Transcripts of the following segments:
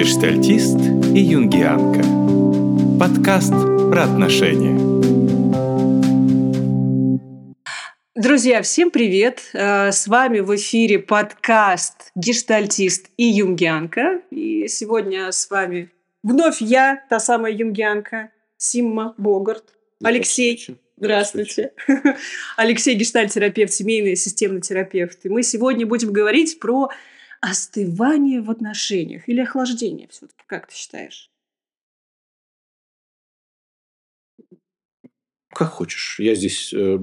Гештальтист и юнгианка. Подкаст про отношения. Друзья, всем привет! Э, С вами в эфире подкаст «Гештальтист и юнгианка». И сегодня с вами вновь я, та самая юнгианка, Симма Богарт. Алексей, Здравствуйте. Алексей гештальтерапевт, семейный системный терапевт. И мы сегодня будем говорить про остывание в отношениях или охлаждение все-таки, как ты считаешь? Как хочешь. Я здесь э,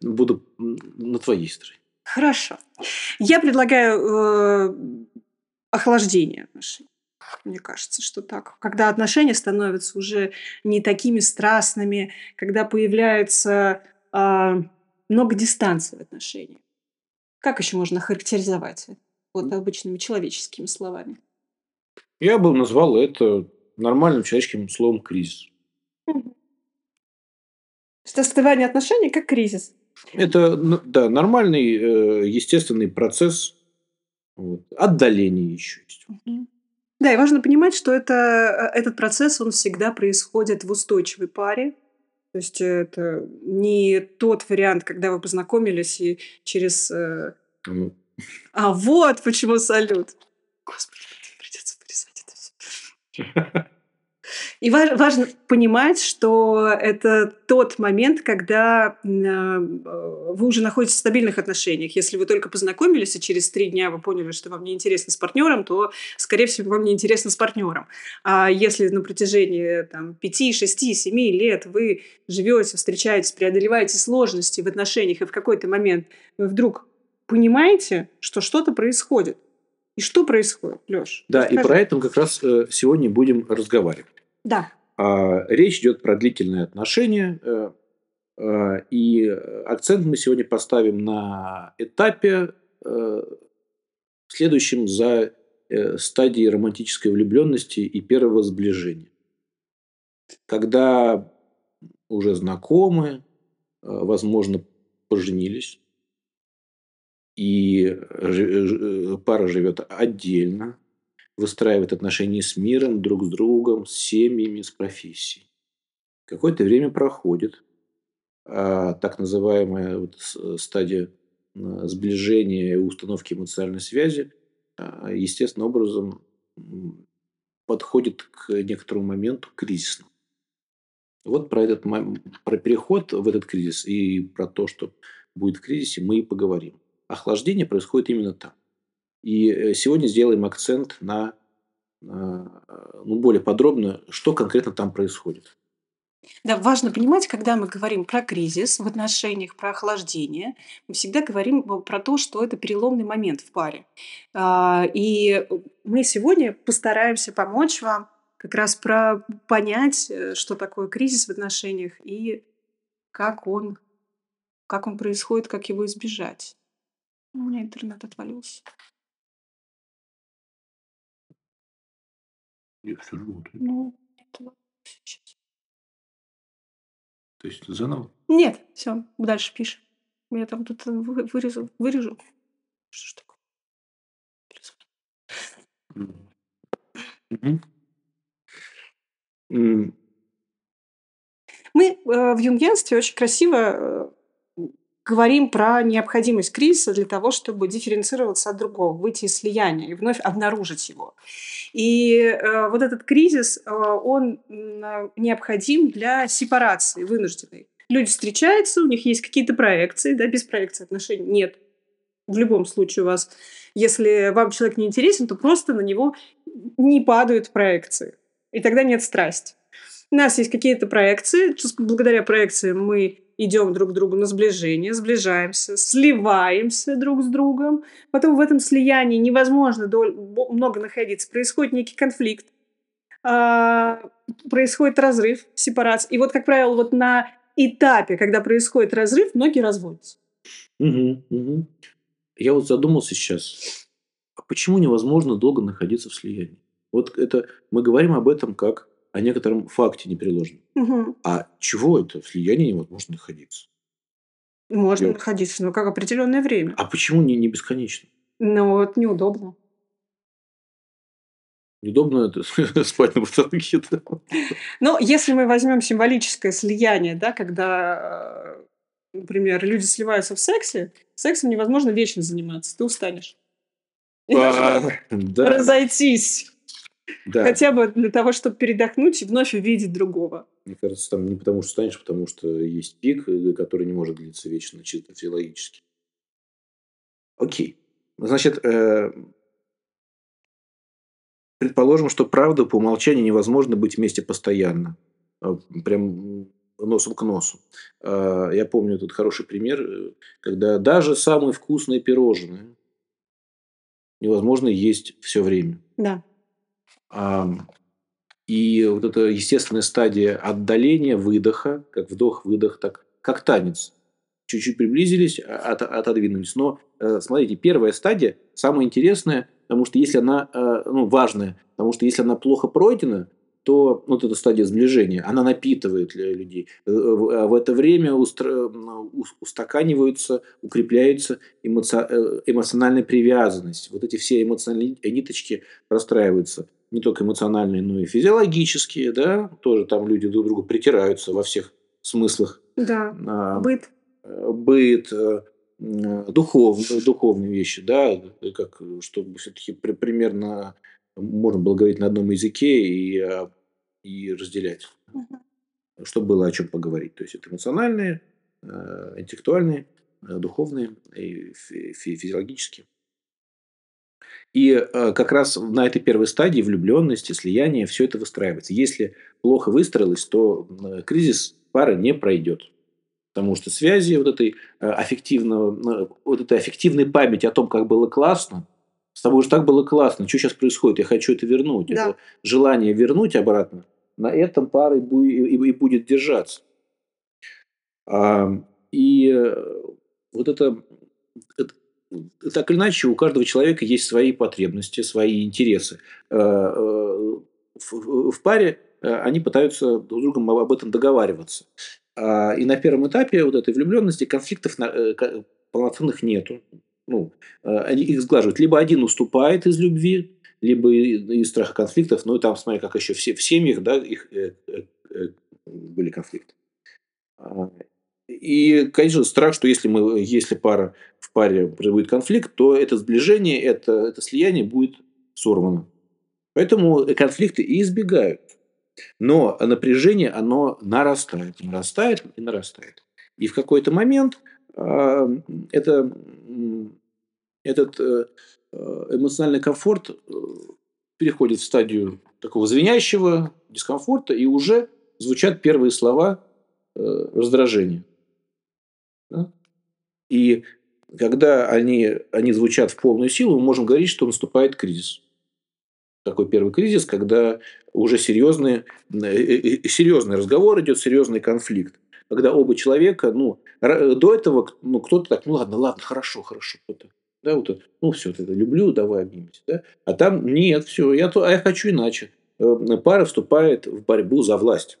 буду на твоей стороне. Хорошо. Я предлагаю э, охлаждение отношений. Мне кажется, что так. Когда отношения становятся уже не такими страстными, когда появляется э, много дистанции в отношениях. Как еще можно характеризовать это? Вот обычными человеческими словами. Я бы назвал это нормальным человеческим словом кризис. Остывание отношений как кризис. Это н- да, нормальный, э, естественный процесс вот, отдаления еще есть. Да, и важно понимать, что это, э, этот процесс, он всегда происходит в устойчивой паре. То есть это не тот вариант, когда вы познакомились и через... А вот почему салют. Господи, придется вырезать это все. И ва- важно понимать, что это тот момент, когда м, э, вы уже находитесь в стабильных отношениях. Если вы только познакомились, и через три дня вы поняли, что вам неинтересно с партнером, то, скорее всего, вам неинтересно с партнером. А если на протяжении там, 5, 6, 7 лет вы живете, встречаетесь, преодолеваете сложности в отношениях, и в какой-то момент вы вдруг понимаете, что что-то происходит. И что происходит, Леш? да, и про это мы как раз э, сегодня будем разговаривать. Да. А, Речь идет про длительные отношения, э, э, и акцент мы сегодня поставим на этапе, следующем за стадией романтической влюбленности и первого сближения. Когда уже знакомы, возможно, поженились, и э, пара живет отдельно, выстраивает отношения с миром, друг с другом, с семьями, с профессией. Какое-то время проходит, а так называемая вот с- стадия э, сближения и установки эмоциональной связи, а, естественным образом подходит к некоторому моменту кризисному. Вот про этот про переход в этот кризис и про то, что будет в кризисе, мы и поговорим. Охлаждение происходит именно там. И э, сегодня сделаем акцент на, на, э, ну, более подробно, что конкретно там происходит. Да, важно понимать, когда мы говорим про кризис в отношениях, про охлаждение, мы всегда говорим э, про то, что это переломный момент в паре. А, И мы сегодня постараемся помочь вам как раз про понять, что такое кризис в отношениях и как он, как он происходит, как его избежать. У меня интернет отвалился. И все работает. Ну, это сейчас. То есть заново? Нет, все, дальше пишем. Я там тут э, вы- вырезал, вырежу. Что ж такое? Мы э, в юнгенстве очень красиво э, говорим про необходимость кризиса для того, чтобы дифференцироваться от другого, выйти из слияния и вновь обнаружить его. И э, вот этот кризис, э, он э, необходим для сепарации вынужденной. Люди встречаются, у них есть какие-то проекции, да, без проекции отношений нет. В любом случае у вас, если вам человек не интересен, то просто на него не падают проекции. И тогда нет страсти. У нас есть какие-то проекции. Благодаря проекциям мы идем друг к другу на сближение, сближаемся, сливаемся друг с другом. Потом в этом слиянии невозможно дол- много находиться. Происходит некий конфликт, а, происходит разрыв, сепарация. И вот, как правило, вот на этапе, когда происходит разрыв, многие разводятся. мгм, мгм. Я вот задумался сейчас, а почему невозможно долго находиться в слиянии? Вот это мы говорим об этом как о некотором факте непреложном. Мгм. А чего это в слиянии невозможно находиться? Можно Я- находиться, но как определенное время. А почему не, не бесконечно? Но вот неудобно. Неудобно спать на потолке. Но если мы возьмем символическое слияние, да, когда, э, например, люди сливаются в сексе, сексом невозможно вечно заниматься, ты устанешь. А, да, Разойтись. Да. Хотя бы для того, чтобы передохнуть и вновь увидеть другого. Мне кажется, там не потому что станешь, а потому что есть пик, э, который не может длиться вечно, чисто физиологически. Окей. Значит, э, предположим, что правда по умолчанию невозможно быть вместе постоянно. А, Прям носом к носу. А, Я помню тут хороший пример, э, когда даже самые вкусные пирожные невозможно есть все время. Да. И вот эта естественная стадия отдаления, выдоха, как вдох-выдох, так как танец. Чуть-чуть приблизились, а- от- отодвинулись. Но э, смотрите, первая стадия самая интересная, потому что если она, э, ну, важная, потому что если она плохо пройдена, то вот эта стадия сближения, она напитывает лю- людей. Э, а В это время устаканиваются, укрепляется эмоци- эмоциональная привязанность. Вот эти все эмоциональные ниточки простраиваются не только эмоциональные, но и физиологические, да, тоже там люди друг к другу притираются во всех смыслах. Да. А, Быт. э, Быт, э, духов, духовные вещи, да, э, как, чтобы все-таки примерно можно было говорить на одном языке и, а, и разделять, чтобы было о чем поговорить. То есть это эмоциональные, интеллектуальные, духовные и фи- фи- физиологические. И э, как раз на этой первой стадии влюбленности, слияния все это выстраивается. Если плохо выстроилось, то э, кризис пары не пройдет. Потому что связи вот этой э, аффективного, э, вот этой аффективной памяти о том, как было классно, с тобой же так было классно, что сейчас происходит, я хочу это вернуть. Да. Это желание вернуть обратно, на этом пара и бу- и- и будет держаться. А, И вот это- так или иначе, у каждого человека есть свои потребности, свои интересы. Э, э, В паре э, они пытаются друг с другом об этом договариваться. А, И на первом этапе вот этой влюбленности конфликтов полноценных нету. Ну, они их сглаживают. Либо один уступает из любви, либо из страха конфликтов. Ну и там, смотри, как еще все, в семьях да, их были конфликты. И, конечно, страх, что если, мы, если пара в паре будет конфликт, то это сближение, это, это слияние будет сорвано. Поэтому конфликты и избегают. Но напряжение, оно нарастает, нарастает и нарастает. И в какой-то момент а, это, этот э, э, эмоциональный комфорт э, переходит в стадию такого звенящего дискомфорта, и уже звучат первые слова раздражения. И когда они, они звучат в полную силу, мы можем говорить, что наступает кризис. Такой первый кризис, когда уже серьезный, э, э, серьезный разговор идет, серьезный конфликт. Когда оба человека, ну, до этого ну, кто-то так, ну ладно, ладно, хорошо, хорошо. кто-то, Да, вот, это, ну, все, это люблю, давай обнимемся. Да? А там нет, все, я, то, а я хочу иначе. Э, Пара вступает в борьбу за власть.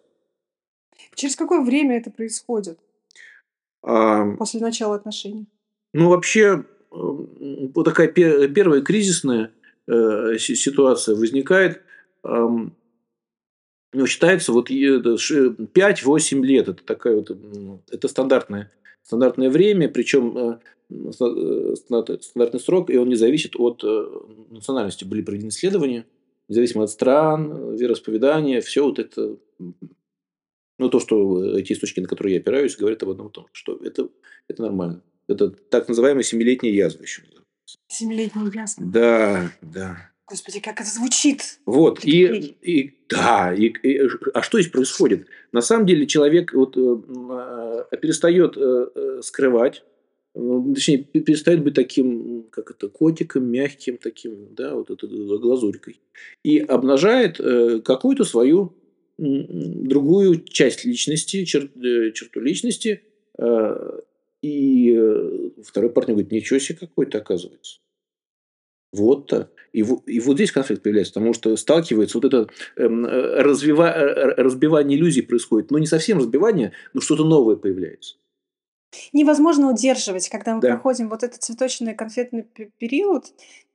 Через какое время это происходит после начала отношений? Ну, вообще, э, вот такая пе- первая кризисная э, си- ситуация возникает, ну, считается, вот е- это ш- 5-8 лет. Это такая вот, это стандартное, стандартное время, причем э, э, ста- стандартный срок, и он не зависит от национальности. Были проведены исследования, независимо от стран, вероисповедания, все вот это ну, то, что эти источники, на которые я опираюсь, говорят об одном и том, что это, это нормально. Это так называемая семилетняя язва еще. называется. Семилетний ясно. Да, да. Господи, как это звучит. Вот, и, и да, и, и- а что здесь происходит? На самом деле человек вот, э, э, перестает э, э, скрывать, э, точнее, пе- перестает быть таким, как это, котиком, мягким таким, да, вот это э, глазурькой, и обнажает э, какую-то свою другую часть личности, чер- э, черту личности, э, и э, второй партнер говорит, ничего себе какой-то оказывается. Вот-то. И, и вот здесь конфликт появляется, потому что сталкивается вот это эм, развива- разбивание иллюзий происходит. Ну, не совсем разбивание, но что-то новое появляется. Невозможно удерживать, когда мы Да. проходим вот этот цветочный конфетный пе- период,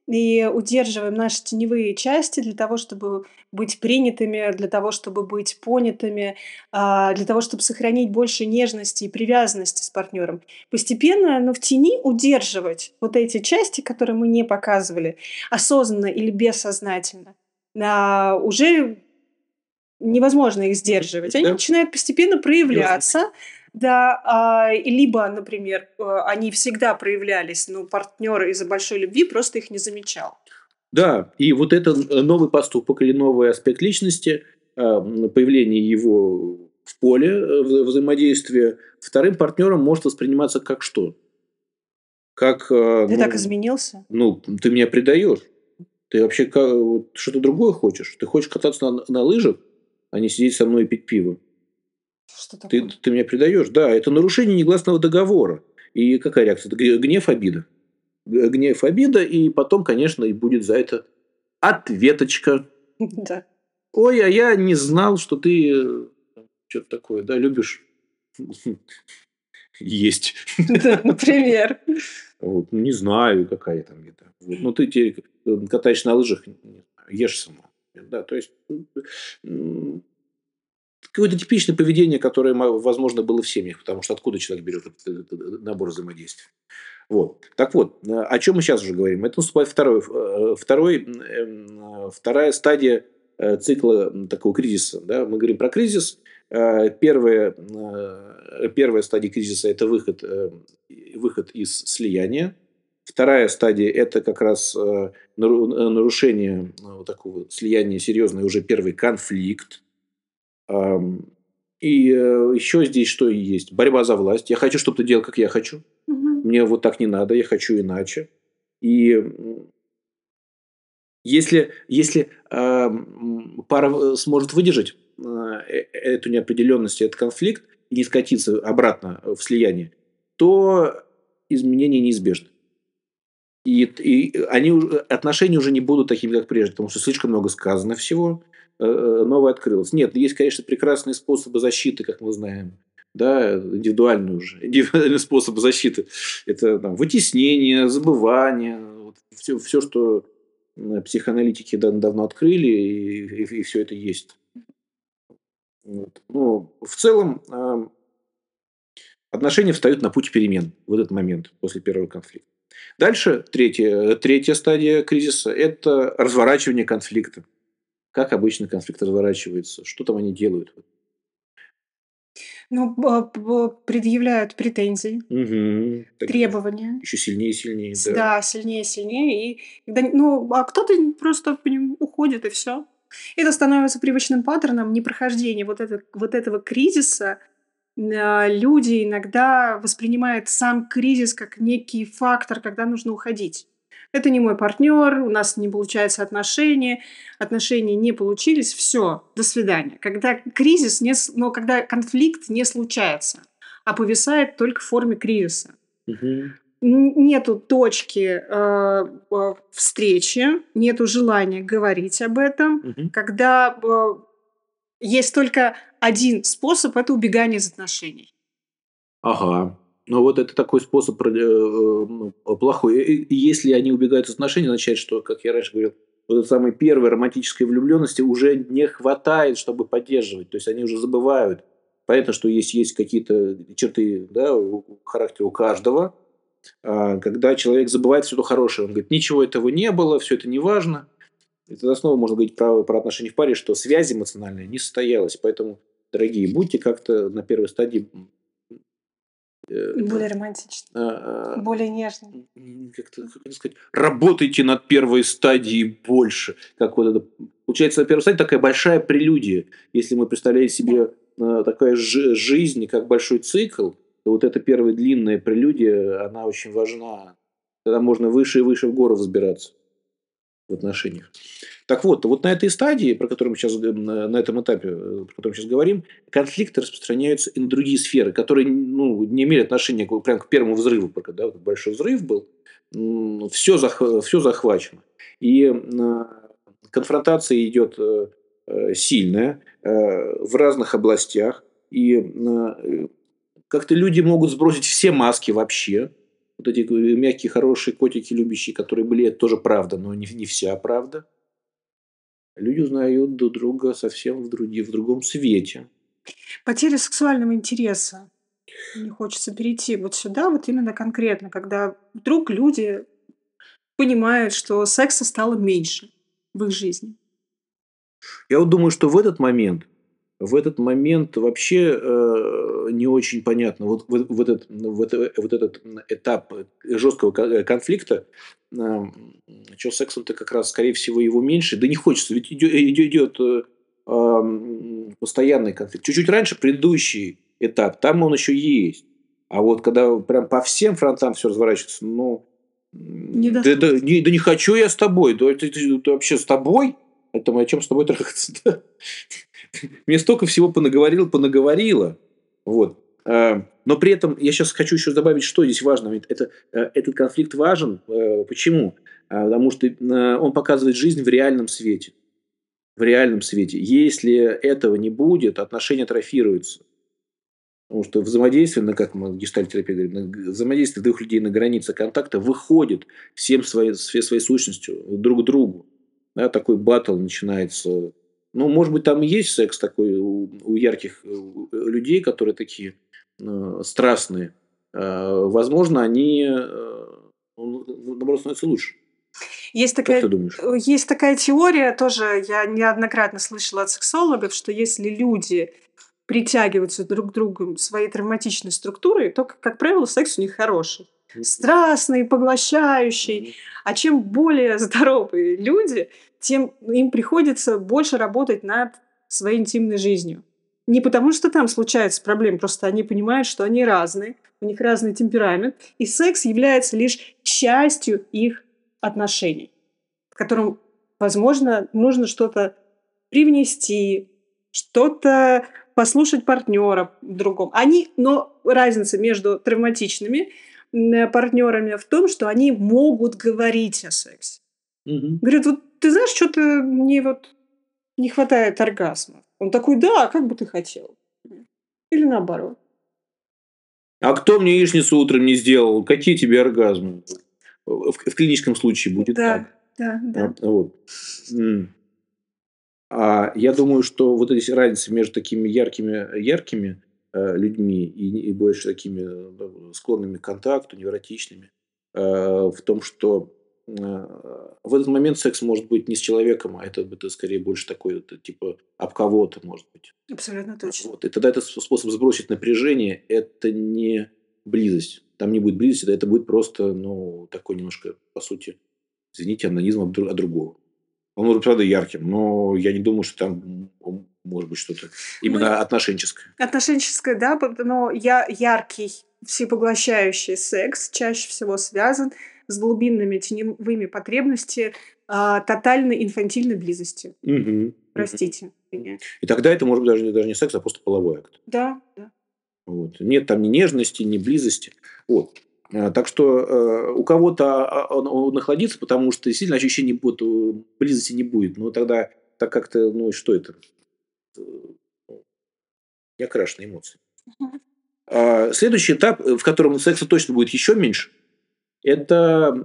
и удерживаем наши теневые части для того, чтобы быть принятыми, для того, чтобы быть понятыми, а, для того, чтобы сохранить больше нежности и привязанности с партнером. Постепенно, но в тени удерживать вот эти части, которые мы не показывали, осознанно или бессознательно, а, уже невозможно их сдерживать. Они да. начинают постепенно проявляться. Да, а, либо, например, э, они всегда проявлялись, но партнер из-за большой любви просто их не замечал. Да, и вот это э, новый поступок или новый аспект личности, а, появление его в поле э, взаимодействия, вторым партнером может восприниматься как что? Как, ты ну, так изменился? Ну, ты меня предаешь. Ты вообще что-то другое хочешь? Ты хочешь кататься на, на лыжах, а не сидеть со мной и пить пиво? Что такое? Ты, ты меня предаешь? Да, это нарушение негласного договора. И какая реакция? Это гнев, обида. Гнев, обида, и потом, конечно, и будет за это ответочка. Да. Ой, а я не знал, что ты э, что-то такое, да, любишь есть. Да, например. Вот, не знаю, какая там это. Вот, ну, ты теперь катаешься на лыжах, ешь сама. Да, то есть какое-то типичное поведение, которое, возможно, было в семьях, потому что откуда человек берет этот набор взаимодействий. Вот. Так вот, о чем мы сейчас уже говорим? Это наступает второй, э, второй, эм, вторая стадия э, цикла такого кризиса. Да? Мы говорим про кризис. Э, первая, первая стадия кризиса – это выход, выход из слияния. Вторая стадия – это как раз нарушение вот такого слияния серьезное, уже первый конфликт. И э, еще здесь что есть? Борьба за власть. Я хочу, чтобы ты делал, как я хочу. Угу. Мне вот так не надо, я хочу иначе. И если, если э, пара сможет выдержать э, эту неопределенность, этот конфликт и не скатиться обратно в слияние, то изменения неизбежны. И, и они, отношения уже не будут такими, как прежде, потому что слишком много сказано всего, Э, э, новое открылось. Нет, есть, конечно, прекрасные способы защиты, как мы знаем. Да, индивидуальные уже, индивидуальные способы защиты. Это там, вытеснение, забывание, вот, все, все, что психоаналитики давно открыли, и, и, и все это есть. Вот. Но в целом э, отношения встают на путь перемен в этот момент после первого конфликта. Дальше третья, третья стадия кризиса – это разворачивание конфликта. Как обычно конфликт разворачивается? Что там они делают? Ну, предъявляют претензии, Угу. требования. Еще сильнее и сильнее, да. Да, сильнее, сильнее. И ну, а кто-то просто по нему уходит, и все. Это становится привычным паттерном непрохождения вот, это, вот этого кризиса. А, люди иногда воспринимают сам кризис как некий фактор, когда нужно уходить это не мой партнер, у нас не получается отношения, отношения не получились, все, до свидания. Когда кризис, не, но когда конфликт не случается, а повисает только в форме кризиса. Угу. Нету точки э, э, встречи, нету желания говорить об этом, угу. когда э, есть только один способ – это убегание из отношений. Ага. Но вот это такой способ э, ну, плохой. И если они убегают из отношений, означает, что, как я раньше говорил, вот этой самой первой романтической влюбленности уже не хватает, чтобы поддерживать. То есть они уже забывают. Понятно, что есть, есть какие-то черты да, характера у каждого. А когда человек забывает все то хорошее, он говорит, ничего этого не было, все это не важно. Тогда снова можно говорить про, про отношения в паре, что связь эмоциональная не состоялась. Поэтому, дорогие, будьте как-то на первой стадии более романтично. А, а, более нежно. Как-то, как сказать, работайте над первой стадией больше. Как вот это, получается, первая стадия такая большая прелюдия. Если мы представляем себе да. такая жизнь, как большой цикл, то вот эта первая длинная прелюдия, она очень важна. Тогда можно выше и выше в гору взбираться в отношениях. Так вот, вот на этой стадии, про которую мы сейчас, э, на этом этапе, э, про котором мы сейчас говорим, конфликты распространяются и на другие сферы, которые ну, не имели отношения к, прям к первому взрыву, пока да, вот большой взрыв был, все, зах, все захвачено. И э, конфронтация идет сильная в разных областях, и как-то люди могут сбросить все маски вообще, вот эти мягкие, хорошие котики, любящие, которые были, это тоже правда, но не, не вся правда. Люди узнают друг друга совсем в, друг, в другом свете. Потеря сексуального интереса. Мне хочется перейти вот сюда, вот именно конкретно, когда вдруг люди понимают, что секса стало меньше в их жизни. Я вот думаю, что в этот момент, в этот момент вообще э, не очень понятно, вот, вот, вот, этот, вот, вот этот этап жесткого конфликта, э, что сексом-то как раз, скорее всего, его меньше, да не хочется, ведь идет, идет э, э, постоянный конфликт. Чуть-чуть раньше предыдущий этап, там он еще есть. А вот когда прям по всем фронтам все разворачивается, ну, да, да, не, да не хочу я с тобой. Да, ты, ты, ты вообще с тобой? Это мы о чем с тобой трахаться? Мне столько всего понаговорил, понаговорила. Вот. А, но при этом я сейчас хочу еще добавить, что здесь важно. Это, э, этот конфликт важен. Э, почему? Потому что э, он показывает жизнь в реальном свете. В реальном свете. Если этого не будет, отношения атрофируются. Потому что взаимодействие, ну, как мы в гештальтерапии говорим, взаимодействие двух людей на границе контакта выходит всем своей, своей сущностью друг к другу. Да, такой батл начинается. Ну, может быть, там и есть секс такой у, у ярких у людей, которые такие э, страстные. Э, возможно, они, э, наоборот, становятся лучше. Есть такая, как ты думаешь? есть такая теория, тоже я неоднократно слышала от сексологов, что если люди притягиваются друг к другу своей травматичной структурой, то, как правило, секс у них хороший. Страстный, поглощающий. А чем более здоровые люди, тем им приходится больше работать над своей интимной жизнью. Не потому, что там случаются проблемы, просто они понимают, что они разные, у них разный темперамент, и секс является лишь частью их отношений, в котором, возможно, нужно что-то привнести, что-то послушать партнера в другом. Они, но разница между травматичными партнерами в том, что они могут говорить о сексе. Угу. Говорят, вот ты знаешь, что-то мне вот не хватает оргазма. Он такой, да, как бы ты хотел. Или наоборот. А кто мне яичницу утром не сделал? Какие тебе оргазмы? В, в клиническом случае будет да, так. Да, да. А, вот. А я думаю, что вот эти разницы между такими яркими, яркими э, людьми и, и больше такими э, склонными к контакту, невротичными, э, в том, что э, в этот момент секс может быть не с человеком, а это, это скорее больше такой, это, типа, об кого-то, может быть. Абсолютно точно. Вот. И тогда это способ сбросить напряжение, это не близость. Там не будет близости, это будет просто, ну, такой немножко, по сути, извините, анонизм от другого. Он может, правда, ярким, но я не думаю, что там может быть что-то именно Мы... отношенческое. Отношенческое, да, но я яркий, всепоглощающий секс чаще всего связан с глубинными теневыми потребностями а, тотальной инфантильной близости. Угу. Простите меня. И тогда это может быть даже, даже не секс, а просто половой акт. Да, да. Вот. Нет там ни нежности, ни близости. Вот. Э, так что э, у кого-то а, он, он охладится, потому что действительно ощущения будет, близости не будет. Но тогда так как-то, ну что это? Э, не окрашенные эмоции. А следующий этап, в котором секса точно будет еще меньше, это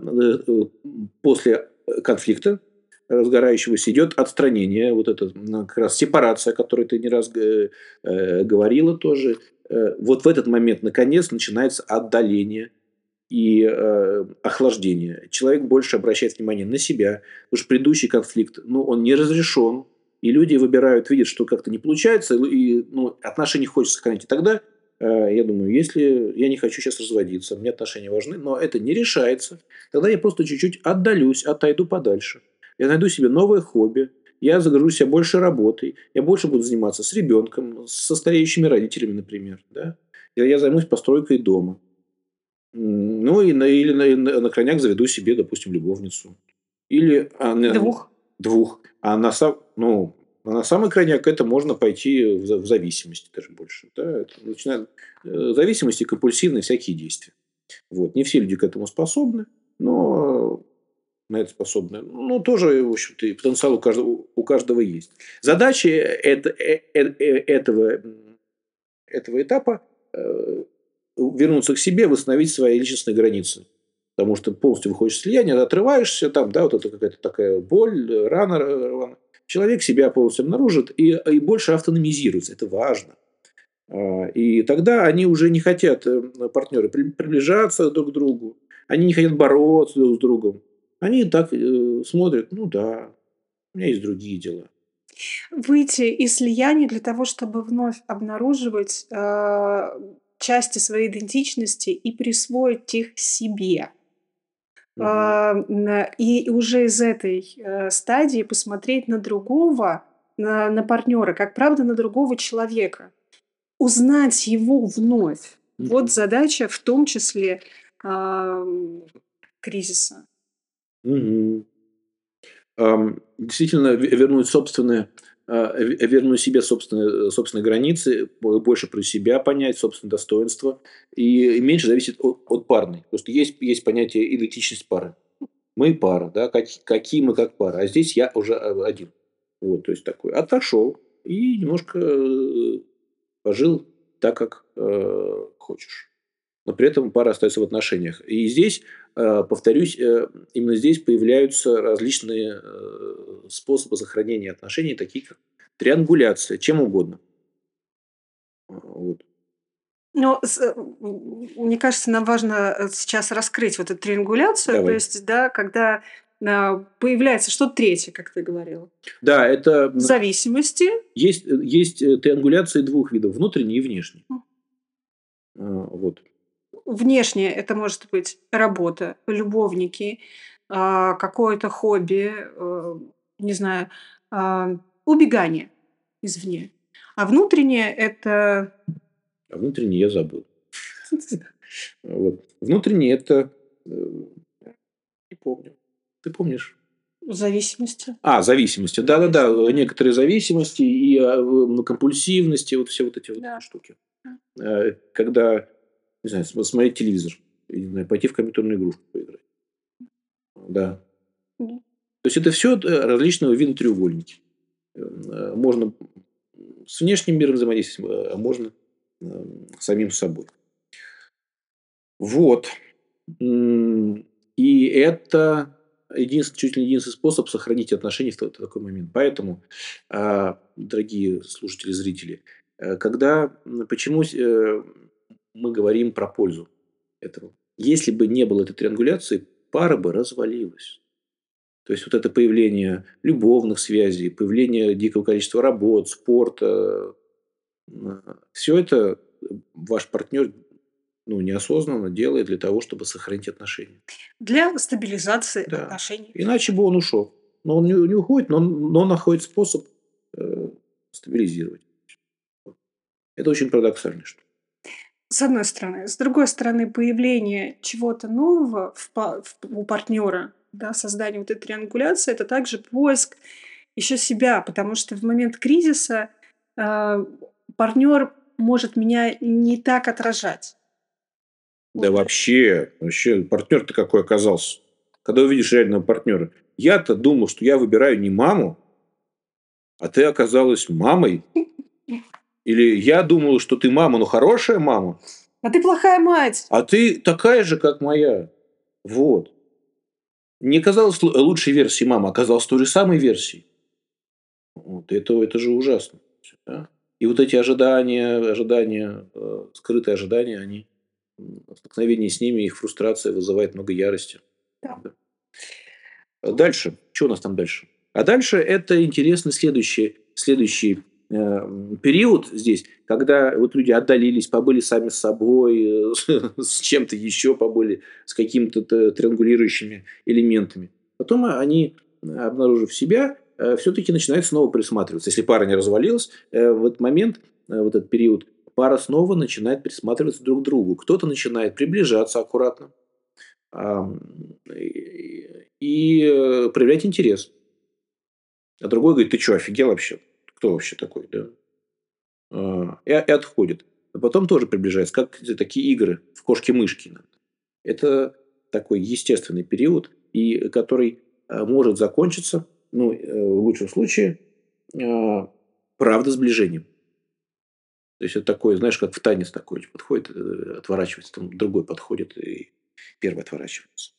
после конфликта разгорающегося идет отстранение, вот это как раз сепарация, о которой ты не раз говорила тоже. Вот в этот момент, наконец, начинается отдаление и э, охлаждение. Человек больше обращает внимание на себя, потому что предыдущий конфликт, ну, он не разрешен, и люди выбирают, видят, что как-то не получается, и ну, отношения хочется сохранить. И тогда, э, я думаю, если я не хочу сейчас разводиться, мне отношения важны, но это не решается, тогда я просто чуть-чуть отдалюсь, отойду подальше. Я найду себе новое хобби, я загружу себя больше работой, я больше буду заниматься с ребенком, со стареющими родителями, например. Да? Я займусь постройкой дома. Ну, и на, или на, на крайняк заведу себе, допустим, любовницу. Или... А, двух. Двух. А на, сам, ну, а на самый крайняк это можно пойти в, зависимости даже больше. Да? Это начинает, э, зависимости, компульсивные всякие действия. Вот. Не все люди к этому способны, но на это способны. Ну, тоже, в общем-то, потенциал у каждого, у каждого есть. Задача это, э, э, этого, этого этапа вернуться к себе, восстановить свои личностные границы. Потому что полностью выходишь из слияния, отрываешься, там, да, вот это какая-то такая боль, рана, рана. Человек себя полностью обнаружит и, и больше автономизируется. Это важно. А, и тогда они уже не хотят, э, партнеры, приближаться друг к другу. Они не хотят бороться друг с другом. Они так э, смотрят, ну да, у меня есть другие дела. Выйти из слияния для того, чтобы вновь обнаруживать э, части своей идентичности и присвоить их себе. Угу. И уже из этой э, стадии посмотреть на другого, на, на партнера, как правда на другого человека. Узнать его вновь. Вот задача в том числе э, кризиса. Действительно, вернуть собственное а, вернуть себе собственные, собственные границы, больше про себя понять, собственное достоинство, и меньше зависит от, от парной. Что есть, есть понятие идентичность пары. Мы пара, да, как, какие мы как пара, а здесь я уже один. Вот, то есть такой отошел и немножко э, пожил так, как э, хочешь. Но при этом пара остается в отношениях. И здесь, э, повторюсь, э, именно здесь появляются различные способы сохранения отношений, такие как триангуляция, чем угодно. Вот. Но мне кажется, нам важно сейчас раскрыть вот эту триангуляцию, Давай. то есть, да, когда появляется что-то третье, как ты говорил. Да, это... Зависимости. Есть, есть триангуляции двух видов, внутренней и внешней. Вот. Внешнее это может быть работа, любовники, а, какое-то хобби, э, не знаю, а, убегание извне. А внутреннее это... А внутреннее я забыл. Вот. Внутреннее это... Э, не помню. Ты помнишь? Зависимости. А, зависимости. Да-да-да. Некоторые зависимости и э, компульсивности, вот все вот эти да. вот штуки. Э, когда, не знаю, смотреть телевизор, не знаю, пойти в компьютерную игрушку поиграть. Да. То есть это все различного вида треугольники. Можно с внешним миром взаимодействовать, а можно самим собой. Вот. И это единственный, чуть ли не единственный способ сохранить отношения в такой момент. Поэтому, а, дорогие слушатели, зрители, э, когда, почему э, мы говорим про пользу этого? Если бы не было этой триангуляции, пара бы развалилась. То есть вот это появление любовных связей, появление дикого количества работ, спорта, все это ваш партнер ну, неосознанно делает для того, чтобы сохранить отношения. Для стабилизации да. отношений. Иначе бы он ушел. Но он не, не уходит, но он, но он находит способ э, стабилизировать. Это очень парадоксально. Что с одной стороны. С другой стороны, появление чего-то нового в, в, у партнера, да, создание вот этой триангуляции, это также поиск еще себя, потому что в момент кризиса э, партнер может меня не так отражать. Да вообще, вообще партнер-то какой оказался. Когда увидишь реального партнера. Я-то думал, что я выбираю не маму, а ты оказалась мамой. Или я думал, что ты мама, но хорошая мама. А ты плохая мать. А ты такая же, как моя. Вот. Не оказалась лучшей версией мамы, оказалась той же самой версией. Вот. Это, это же ужасно. Да? И вот эти ожидания, ожидания, э, скрытые ожидания, они столкновение с ними, их фрустрация вызывает много ярости. Да. Дальше. Что у нас там дальше? А дальше это интересно следующий, следующий период здесь, когда вот люди отдалились, побыли сами с собой, с чем-то еще побыли, с какими-то триангулирующими элементами. Потом они, обнаружив себя, э, все-таки начинают снова присматриваться. Если пара не развалилась, э, в этот момент, э, вот этот период пара снова начинает присматриваться друг к другу. Кто-то начинает приближаться аккуратно и э, проявлять интерес. А другой говорит, ты что, офигел вообще? Кто вообще такой? Да? А, и, и отходит. А потом тоже приближается, как такие игры в кошки-мышки. Это такой естественный период, и который э, может закончиться, ну, э, в лучшем случае, правда сближением. То есть это такое, знаешь, как в танец такой подходит, э, отворачивается, там другой подходит и первый отворачивается.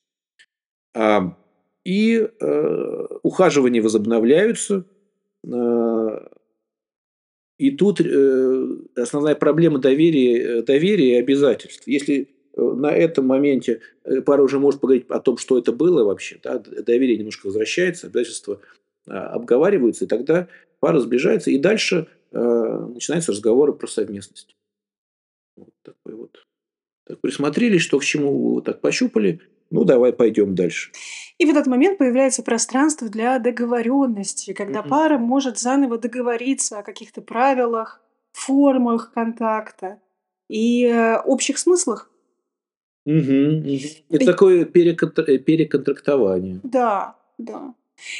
А, и э, ухаживания возобновляются. Э, и тут э, основная проблема доверия, доверия и обязательств. Если на этом моменте пара уже может поговорить о том, что это было вообще, да, доверие немножко возвращается, обязательства обговариваются, и тогда пара сближается, и дальше э, начинаются разговоры про совместность. Вот такой вот. Так присмотрелись, что к чему, так пощупали, ну давай пойдем дальше. И в этот момент появляется пространство для договоренности, когда mm-hmm. пара может заново договориться о каких-то правилах, формах контакта и э, общих смыслах. Угу, угу. Это и... такое переконтр... переконтрактование. Да, да.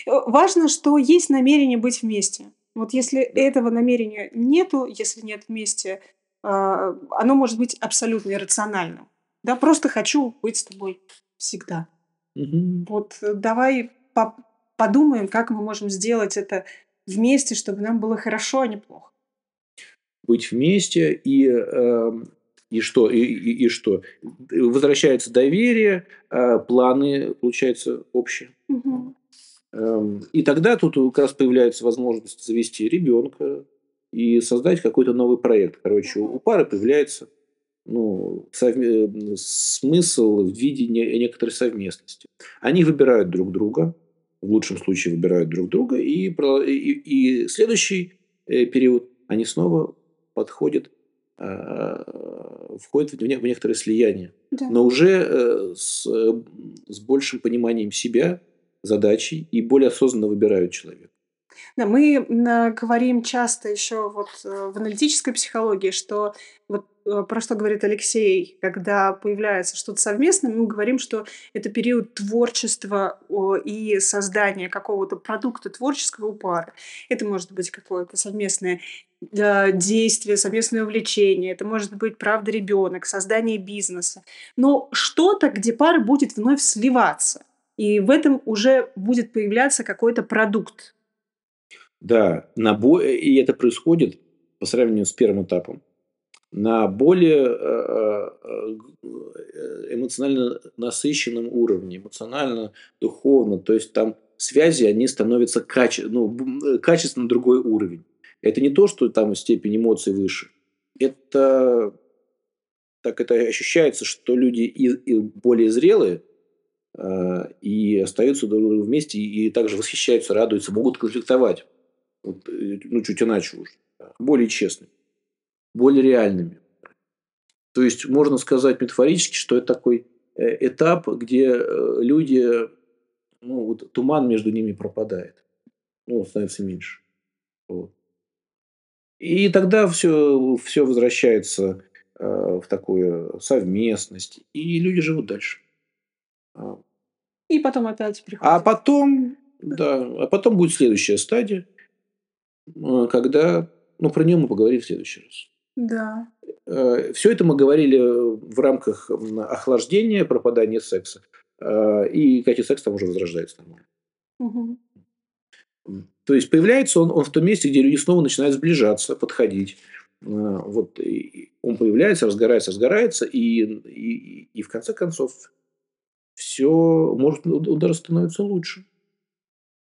Э, важно, что есть намерение быть вместе. Вот если этого намерения нету, если нет вместе, а, оно может быть абсолютно иррациональным. Да, просто хочу быть с тобой всегда. Угу. Вот э, давай по подумаем, как мы можем сделать это вместе, чтобы нам было хорошо, а не плохо. Быть вместе и э, и что и, и, и что возвращается доверие, э, планы получается общие. Угу. Эм, и тогда тут как раз появляется возможность завести ребенка и создать какой-то новый проект. Короче, у пары появляется ну, совме- э, смысл в виде некоторой совместности. Они выбирают друг друга, в лучшем случае выбирают друг друга, и, и, и следующий э, период они снова подходят, э, входят в некоторое слияние, да. но уже с, с большим пониманием себя, задачей и более осознанно выбирают человека. Да, мы говорим часто еще вот э, в аналитической психологии, что вот э, про что говорит Алексей, когда появляется что-то совместное, мы говорим, что это период творчества и создания какого-то продукта творческого у пары. Это может быть какое-то совместное действие, совместное увлечение, это может быть, правда, ребенок, создание бизнеса. Но что-то, где пара будет вновь сливаться. И в этом уже будет появляться какой-то продукт. Да, на бо... и это происходит по сравнению с первым этапом на более э, э, эмоционально насыщенном уровне, эмоционально, духовно. То есть там связи, они становятся каче... ну, качественно другой уровень. Это не то, что там степень эмоций выше. Это так это ощущается, что люди и, и более зрелые, Э, и остаются вместе, и также восхищаются, радуются, могут конфликтовать. Вот, э, ну, чуть иначе уже. Более честными, более реальными. То есть, можно сказать метафорически, что это такой э, этап, где люди, ну, вот туман между ними пропадает. Ну, становится меньше. Вот. И тогда все, все возвращается в такую совместность, и люди живут дальше. А. И потом опять приходит. А потом, да, а потом будет следующая стадия, э, когда, ну, про нее мы поговорим в следующий раз. Да. Э, Все это мы говорили в рамках охлаждения, пропадания секса. Э, и, кстати, секс там уже возрождается нормально. Угу. То есть появляется он, он в том месте, где люди снова начинают сближаться, подходить. Вот он появляется, разгорается, разгорается, и, и, и в конце концов все может удар становится лучше.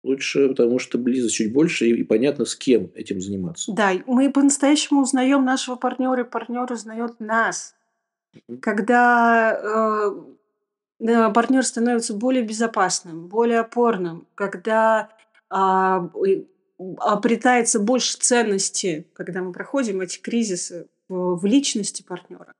Лучше, потому что близость чуть больше и, и понятно, с кем этим заниматься. Да, мы по-настоящему узнаем нашего партнера, и партнер узнает нас. Mm-hmm. Когда э, партнер становится более безопасным, более опорным, когда э, обретается больше ценности, когда мы проходим эти кризисы в, в личности партнера.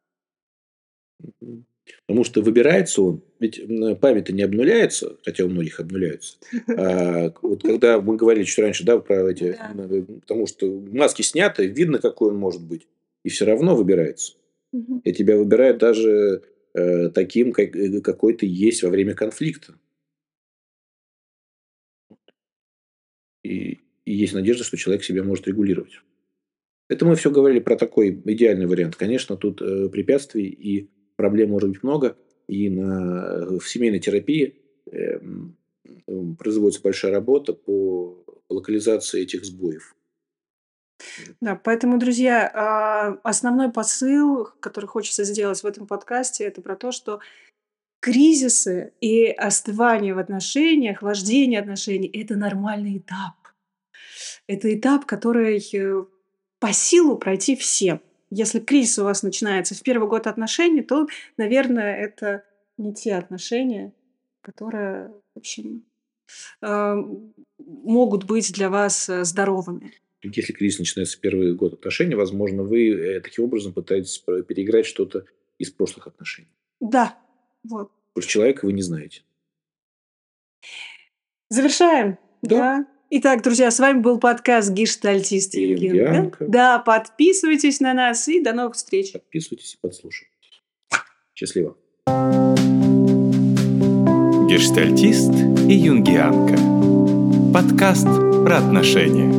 Mm-hmm. Потому что выбирается он, ведь память-то не обнуляется, хотя у многих обнуляются. А, вот когда мы говорили чуть раньше, да, про эти, да. потому что маски сняты, видно, какой он может быть, и все равно выбирается. Угу. И тебя выбирают даже э, таким, как, э, какой ты есть во время конфликта. И, и есть надежда, что человек себя может регулировать. Это мы все говорили про такой идеальный вариант. Конечно, тут э, препятствий и проблем может быть много, и на, в семейной терапии э, производится большая работа по локализации этих сбоев. Да, поэтому, друзья, а, основной посыл, который хочется сделать в этом подкасте, это про то, что кризисы и остывание в отношениях, вождение отношений – это нормальный этап. Это этап, который э, по силу пройти всем. Если кризис у вас начинается в первый год отношений, то, наверное, это не те отношения, которые, в общем, э, могут быть для вас э, здоровыми. Если кризис начинается в первый год отношений, возможно, вы таким образом пытаетесь переиграть что-то из прошлых отношений. Да, вот. Человека вы не знаете. Завершаем. Да. да. Итак, друзья, с вами был подкаст «Гештальтист Евген». Да, подписывайтесь на нас и до новых встреч. Подписывайтесь и подслушивайтесь. Счастливо. Гештальтист и юнгианка. Подкаст про отношения.